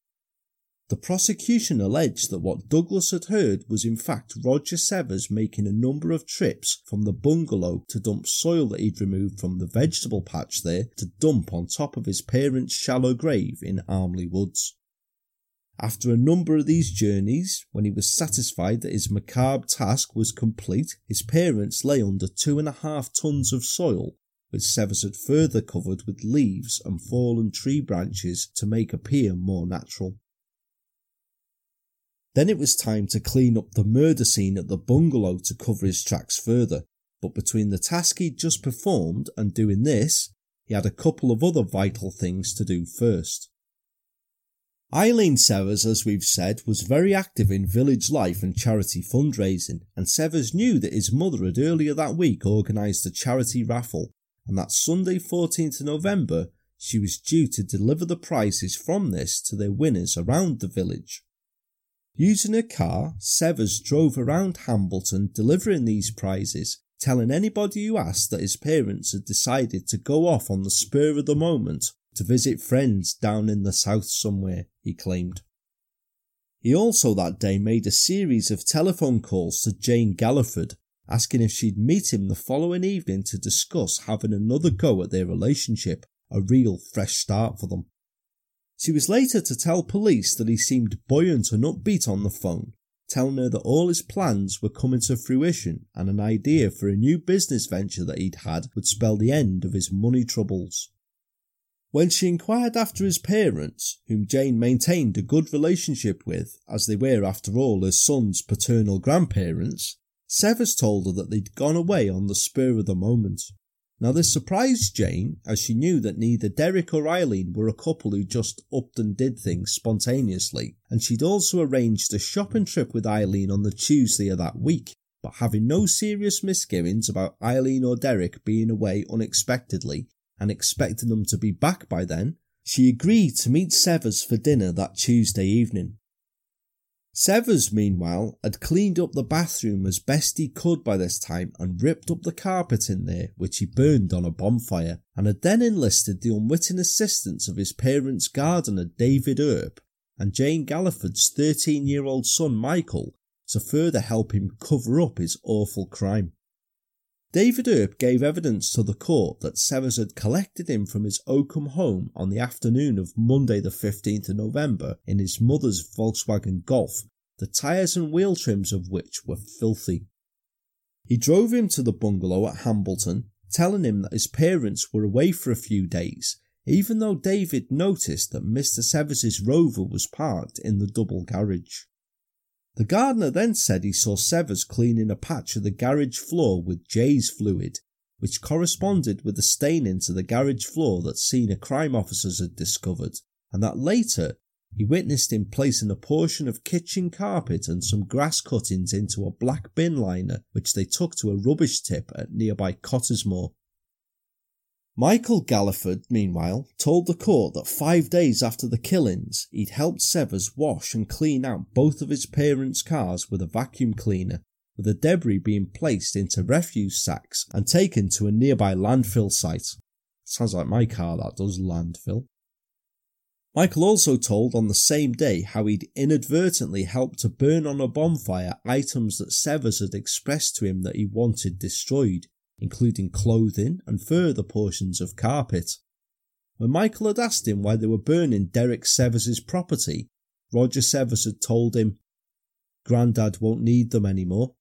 Speaker 1: The prosecution alleged that what Douglas had heard was in fact Roger Severs making a number of trips from the bungalow to dump soil that he'd removed from the vegetable patch there to dump on top of his parents' shallow grave in Armley Woods. After a number of these journeys, when he was satisfied that his macabre task was complete, his parents lay under two and a half tons of soil, which Severs had further covered with leaves and fallen tree branches to make appear more natural. Then it was time to clean up the murder scene at the bungalow to cover his tracks further, but between the task he'd just performed and doing this, he had a couple of other vital things to do first. Eileen Severs, as we've said, was very active in village life and charity fundraising, and Severs knew that his mother had earlier that week organised a charity raffle, and that Sunday 14th November she was due to deliver the prizes from this to their winners around the village. Using a car, Severs drove around Hambleton delivering these prizes, telling anybody who asked that his parents had decided to go off on the spur of the moment to visit friends down in the south somewhere, he claimed. He also that day made a series of telephone calls to Jane Galliford, asking if she'd meet him the following evening to discuss having another go at their relationship, a real fresh start for them. She was later to tell police that he seemed buoyant and upbeat on the phone, telling her that all his plans were coming to fruition and an idea for a new business venture that he'd had would spell the end of his money troubles. When she inquired after his parents, whom Jane maintained a good relationship with, as they were after all her son's paternal grandparents, Severs told her that they'd gone away on the spur of the moment. Now this surprised Jane, as she knew that neither Derek or Eileen were a couple who just upped and did things spontaneously, and she'd also arranged a shopping trip with Eileen on the Tuesday of that week, but having no serious misgivings about Eileen or Derek being away unexpectedly, and expecting them to be back by then, she agreed to meet Severs for dinner that Tuesday evening. Severs, meanwhile, had cleaned up the bathroom as best he could by this time and ripped up the carpet in there, which he burned on a bonfire, and had then enlisted the unwitting assistance of his parents' gardener David Earp and Jane Galliford's 13 year old son Michael to further help him cover up his awful crime. David Earp gave evidence to the court that Severs had collected him from his Oakham home on the afternoon of Monday the 15th of November in his mother's Volkswagen Golf, the tyres and wheel trims of which were filthy. He drove him to the bungalow at Hambleton, telling him that his parents were away for a few days, even though David noticed that Mr. Severs's Rover was parked in the double garage. The gardener then said he saw Severs cleaning a patch of the garage floor with Jeyes fluid, which corresponded with the staining to the garage floor that senior crime officers had discovered, and that later he witnessed him placing a portion of kitchen carpet and some grass cuttings into a black bin liner which they took to a rubbish tip at nearby Cottesmore. Michael Galliford, meanwhile, told the court that five days after the killings, he'd helped Severs wash and clean out both of his parents' cars with a vacuum cleaner, with the debris being placed into refuse sacks and taken to a nearby landfill site. Sounds like my car that does landfill. Michael also told on the same day how he'd inadvertently helped to burn on a bonfire items that Severs had expressed to him that he wanted destroyed, including clothing and further portions of carpet. When Michael had asked him why they were burning Derek Severs's property, Roger Severs had told him, Grandad won't need them anymore.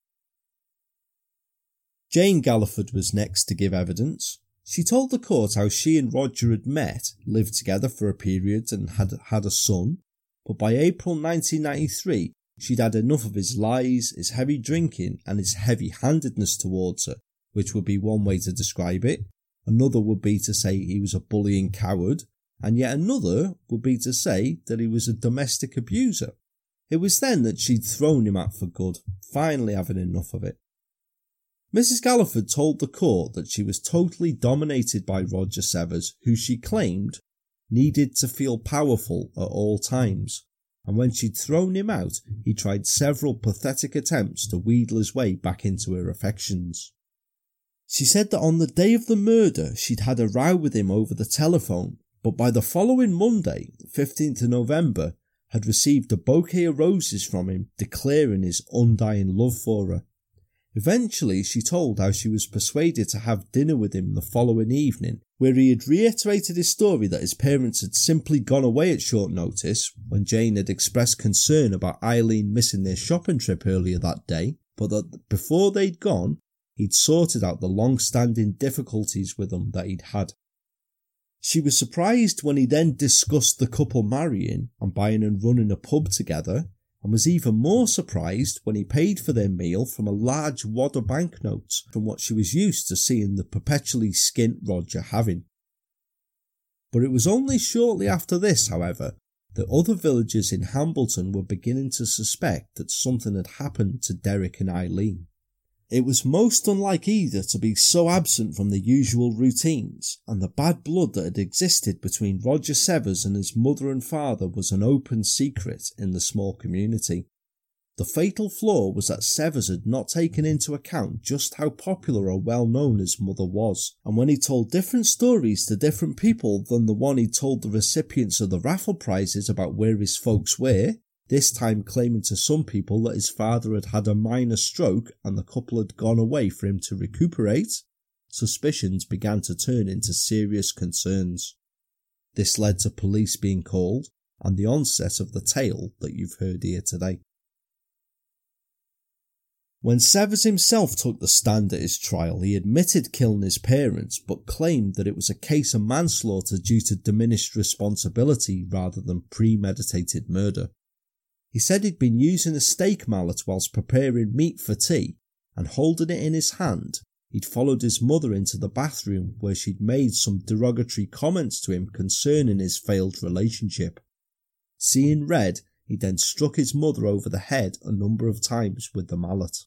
Speaker 1: Jane Galliford was next to give evidence. She told the court how she and Roger had met, lived together for a period, and had had a son, but by April 1993 she'd had enough of his lies, his heavy drinking, and his heavy handedness towards her, which would be one way to describe it. Another would be to say he was a bullying coward, and yet another would be to say that he was a domestic abuser. It was then that she'd thrown him out for good, finally having enough of it. Mrs. Galliford told the court that she was totally dominated by Roger Severs, who she claimed needed to feel powerful at all times, and when she'd thrown him out, he tried several pathetic attempts to wheedle his way back into her affections. She said that on the day of the murder, she'd had a row with him over the telephone, but by the following Monday, 15th of November, had received a bouquet of roses from him declaring his undying love for her. Eventually, she told how she was persuaded to have dinner with him the following evening, where he had reiterated his story that his parents had simply gone away at short notice when Jane had expressed concern about Eileen missing their shopping trip earlier that day, but that before they'd gone, he'd sorted out the long standing difficulties with them that he'd had. She was surprised when he then discussed the couple marrying and buying and running a pub together, and was even more surprised when he paid for their meal from a large wad of banknotes from what she was used to seeing the perpetually skint Roger having. But it was only shortly after this, however, that other villagers in Hambleton were beginning to suspect that something had happened to Derek and Eileen. It was most unlike either to be so absent from the usual routines, and the bad blood that had existed between Roger Severs and his mother and father was an open secret in the small community. The fatal flaw was that Severs had not taken into account just how popular or well known his mother was, and when he told different stories to different people than the one he told the recipients of the raffle prizes about where his folks were, this time claiming to some people that his father had had a minor stroke and the couple had gone away for him to recuperate, suspicions began to turn into serious concerns. This led to police being called and the onset of the tale that you've heard here today. When Severs himself took the stand at his trial, he admitted killing his parents, but claimed that it was a case of manslaughter due to diminished responsibility rather than premeditated murder. He said he'd been using a steak mallet whilst preparing meat for tea, and holding it in his hand, he'd followed his mother into the bathroom where she'd made some derogatory comments to him concerning his failed relationship. Seeing red, he then struck his mother over the head a number of times with the mallet.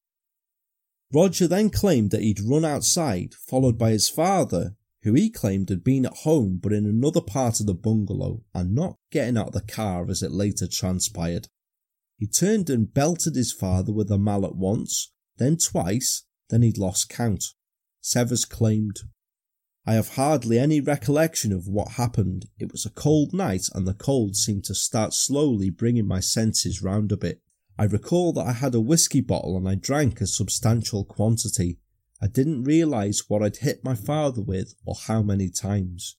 Speaker 1: Roger then claimed that he'd run outside, followed by his father, who he claimed had been at home but in another part of the bungalow and not getting out of the car as it later transpired. He turned and belted his father with a mallet once, then twice, then he'd lost count. Severs claimed, I have hardly any recollection of what happened. It was a cold night, and the cold seemed to start slowly bringing my senses round a bit. I recall that I had a whisky bottle and I drank a substantial quantity. I didn't realise what I'd hit my father with or how many times.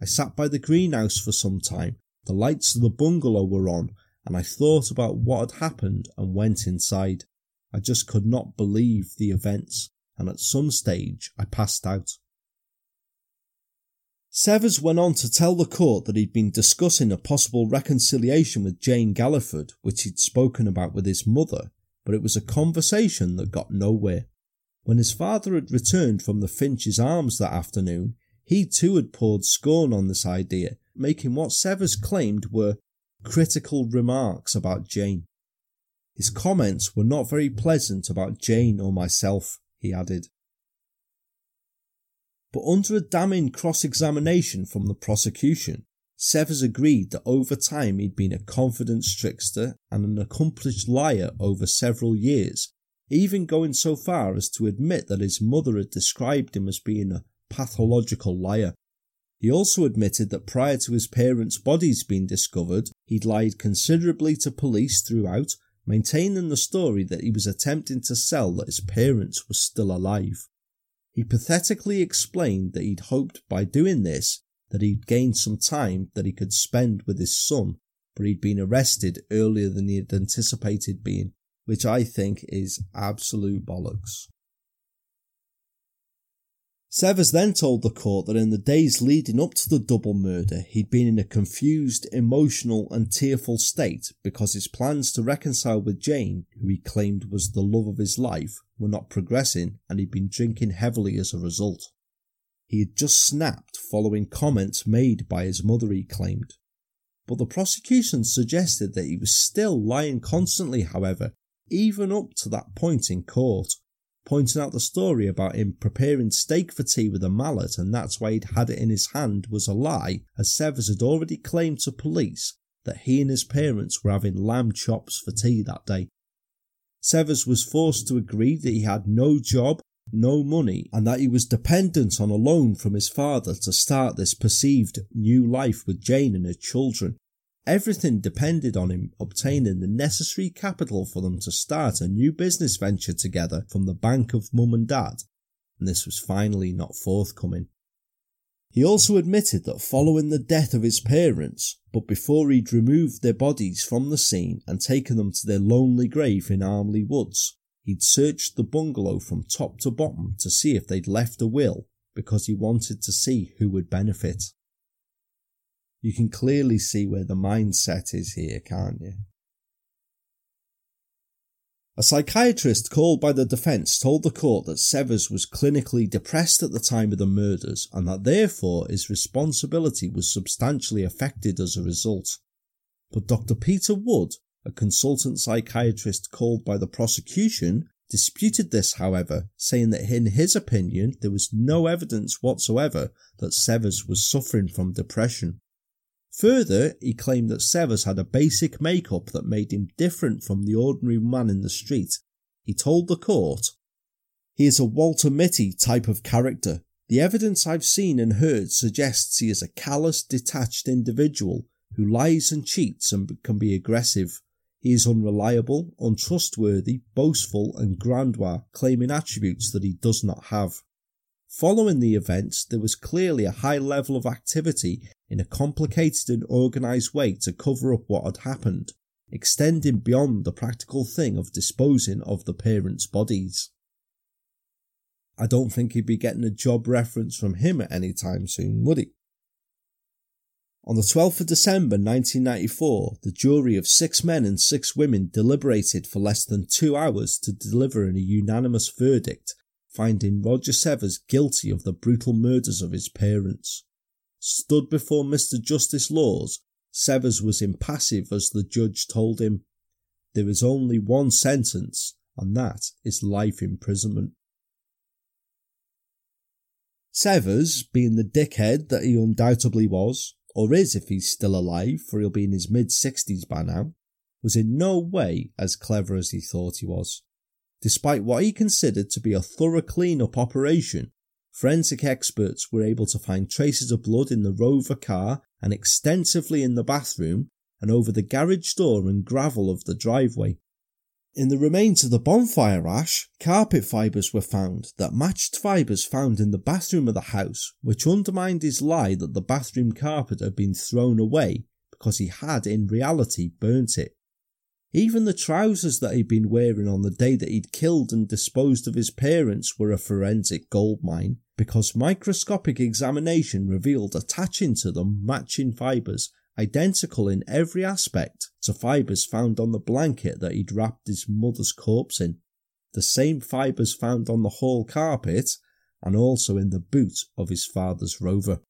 Speaker 1: I sat by the greenhouse for some time. The lights of the bungalow were on, and I thought about what had happened and went inside. I just could not believe the events, and at some stage I passed out. Severs went on to tell the court that he'd been discussing a possible reconciliation with Jane Galliford, which he'd spoken about with his mother, but it was a conversation that got nowhere. When his father had returned from the Finch's Arms that afternoon, he too had poured scorn on this idea, making what Severs claimed were critical remarks about Jane. His comments were not very pleasant about Jane or myself, he added. But under a damning cross examination from the prosecution, Severs agreed that over time he'd been a confident trickster and an accomplished liar over several years, even going so far as to admit that his mother had described him as being a pathological liar. He also admitted that prior to his parents' bodies being discovered, he'd lied considerably to police throughout, maintaining the story that he was attempting to sell that his parents were still alive. He pathetically explained that he'd hoped by doing this that he'd gain some time that he could spend with his son, but he'd been arrested earlier than he had anticipated being, which I think is absolute bollocks. Severs then told the court that in the days leading up to the double murder, he'd been in a confused, emotional, and tearful state because his plans to reconcile with Jane, who he claimed was the love of his life, were not progressing and he'd been drinking heavily as a result. He had just snapped following comments made by his mother, he claimed. But the prosecution suggested that he was still lying constantly, however, even up to that point in court, pointing out the story about him preparing steak for tea with a mallet and that's why he'd had it in his hand was a lie, as Severs had already claimed to police that he and his parents were having lamb chops for tea that day. Severs was forced to agree that he had no job, no money, and that he was dependent on a loan from his father to start this perceived new life with Jane and her children. Everything depended on him obtaining the necessary capital for them to start a new business venture together from the bank of mum and dad, and this was finally not forthcoming. He also admitted that following the death of his parents, but before he'd removed their bodies from the scene and taken them to their lonely grave in Armley Woods, he'd searched the bungalow from top to bottom to see if they'd left a will because he wanted to see who would benefit. You can clearly see where the mindset is here, can't you? A psychiatrist called by the defence told the court that Severs was clinically depressed at the time of the murders and that therefore his responsibility was substantially affected as a result. But Dr. Peter Wood, a consultant psychiatrist called by the prosecution, disputed this, however, saying that in his opinion there was no evidence whatsoever that Severs was suffering from depression. Further, he claimed that Severs had a basic makeup that made him different from the ordinary man in the street. He told the court, He is a Walter Mitty type of character. The evidence I've seen and heard suggests he is a callous, detached individual who lies and cheats and can be aggressive. He is unreliable, untrustworthy, boastful, and grandiose, claiming attributes that he does not have. Following the events, there was clearly a high level of activity in a complicated and organised way to cover up what had happened, extending beyond the practical thing of disposing of the parents' bodies. I don't think he'd be getting a job reference from him at any time soon, would he? On the 12th of December 1994, the jury of six men and six women deliberated for less than two hours to deliver a unanimous verdict finding Roger Severs guilty of the brutal murders of his parents. Stood before Mr. Justice Laws, Severs was impassive as the judge told him, There is only one sentence, and that is life imprisonment. Severs, being the dickhead that he undoubtedly was, or is if he's still alive, for he'll be in his mid sixties by now, was in no way as clever as he thought he was. Despite what he considered to be a thorough clean-up operation, forensic experts were able to find traces of blood in the Rover car and extensively in the bathroom and over the garage door and gravel of the driveway. In the remains of the bonfire ash, carpet fibres were found that matched fibres found in the bathroom of the house, which undermined his lie that the bathroom carpet had been thrown away because he had in reality burnt it. Even the trousers that he'd been wearing on the day that he'd killed and disposed of his parents were a forensic goldmine because microscopic examination revealed attaching to them matching fibres identical in every aspect to fibres found on the blanket that he'd wrapped his mother's corpse in, the same fibres found on the hall carpet and also in the boot of his father's rover.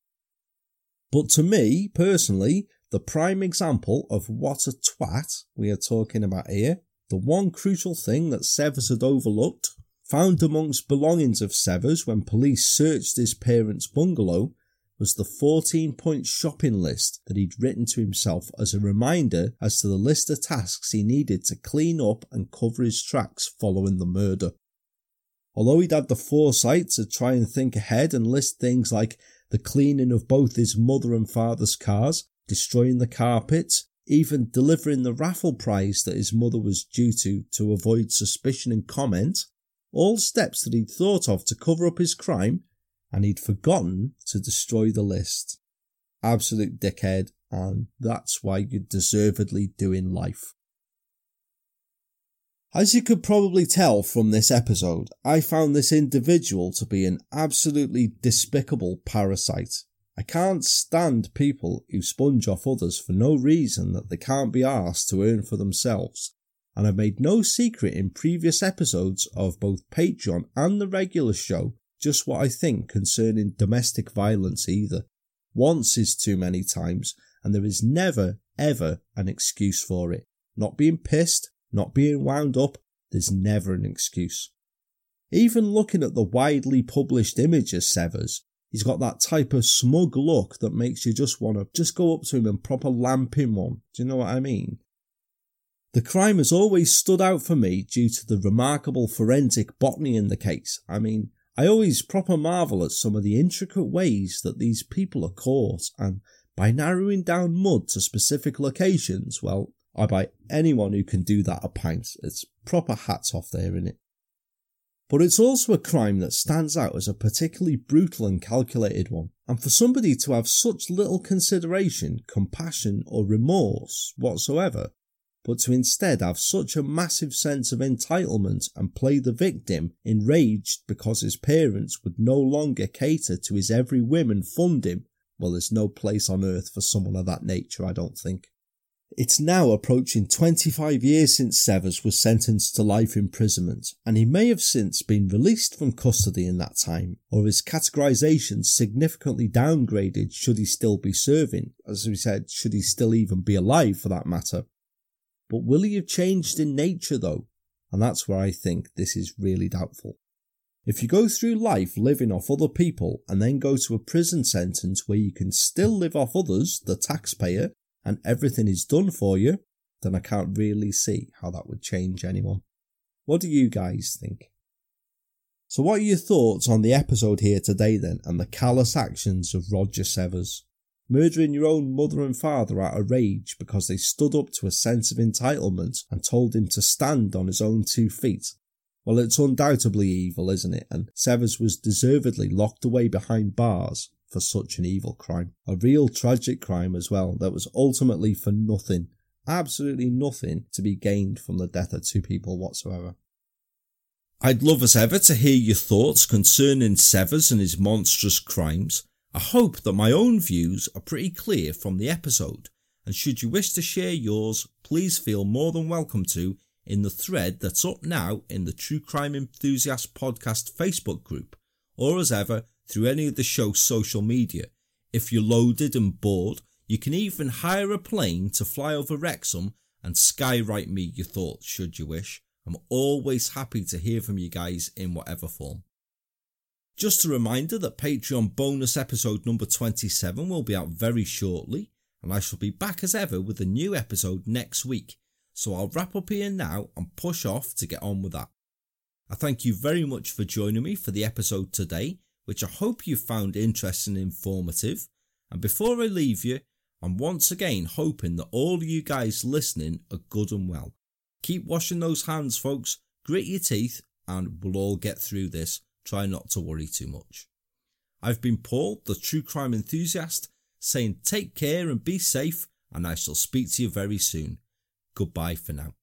Speaker 1: But to me, personally, the prime example of what a twat we are talking about here, the one crucial thing that Severs had overlooked, found amongst belongings of Severs when police searched his parents' bungalow, was the 14 point shopping list that he'd written to himself as a reminder as to the list of tasks he needed to clean up and cover his tracks following the murder. Although he'd had the foresight to try and think ahead and list things like the cleaning of both his mother and father's cars, destroying the carpet, even delivering the raffle prize that his mother was due to to avoid suspicion and comment, all steps that he'd thought of to cover up his crime, and he'd forgotten to destroy the list. Absolute dickhead, and that's why you're deservedly doing life. As you could probably tell from this episode, I found this individual to be an absolutely despicable parasite. I can't stand people who sponge off others for no reason that they can't be asked to earn for themselves. And I've made no secret in previous episodes of both Patreon and the regular show just what I think concerning domestic violence either. Once is too many times, and there is never, ever an excuse for it. Not being pissed, not being wound up, there's never an excuse. Even looking at the widely published image of Severs, he's got that type of smug look that makes you just want to just go up to him and proper lamp him one. Do you know what I mean? The crime has always stood out for me due to the remarkable forensic botany in the case. I mean, I always proper marvel at some of the intricate ways that these people are caught, and by narrowing down mud to specific locations, well, I buy anyone who can do that a pint. It's proper hats off there, in it. But it's also a crime that stands out as a particularly brutal and calculated one, and for somebody to have such little consideration, compassion, or remorse whatsoever but to instead have such a massive sense of entitlement and play the victim, enraged because his parents would no longer cater to his every whim and fund him, well, there's no place on earth for someone of that nature, I don't think. It's now approaching 25 years since Severs was sentenced to life imprisonment, and he may have since been released from custody in that time, or his categorisation significantly downgraded should he still be serving, as we said, should he still even be alive for that matter. But will he have changed in nature though? And that's where I think this is really doubtful. If you go through life living off other people and then go to a prison sentence where you can still live off others, the taxpayer, and everything is done for you, then I can't really see how that would change anyone. What do you guys think? So, what are your thoughts on the episode here today then and the callous actions of Roger Severs? murdering your own mother and father out of rage because they stood up to a sense of entitlement and told him to stand on his own two feet. Well, it's undoubtedly evil, isn't it? And Severs was deservedly locked away behind bars for such an evil crime. A real tragic crime as well that was ultimately for nothing, absolutely nothing to be gained from the death of two people whatsoever. I'd love as ever to hear your thoughts concerning Severs and his monstrous crimes. I hope that my own views are pretty clear from the episode, and should you wish to share yours, please feel more than welcome to in the thread that's up now in the True Crime Enthusiast Podcast Facebook group, or as ever through any of the show's social media. If you're loaded and bored, you can even hire a plane to fly over Wrexham and skywrite me your thoughts should you wish. I'm always happy to hear from you guys in whatever form. Just a reminder that Patreon bonus episode number 27 will be out very shortly, and I shall be back as ever with a new episode next week. So I'll wrap up here now and push off to get on with that. I thank you very much for joining me for the episode today, which I hope you found interesting and informative. And before I leave you, I'm once again hoping that all you guys listening are good and well. Keep washing those hands, folks, grit your teeth, and we'll all get through this. Try not to worry too much. I've been Paul, the true crime enthusiast, saying take care and be safe, and I shall speak to you very soon. Goodbye for now.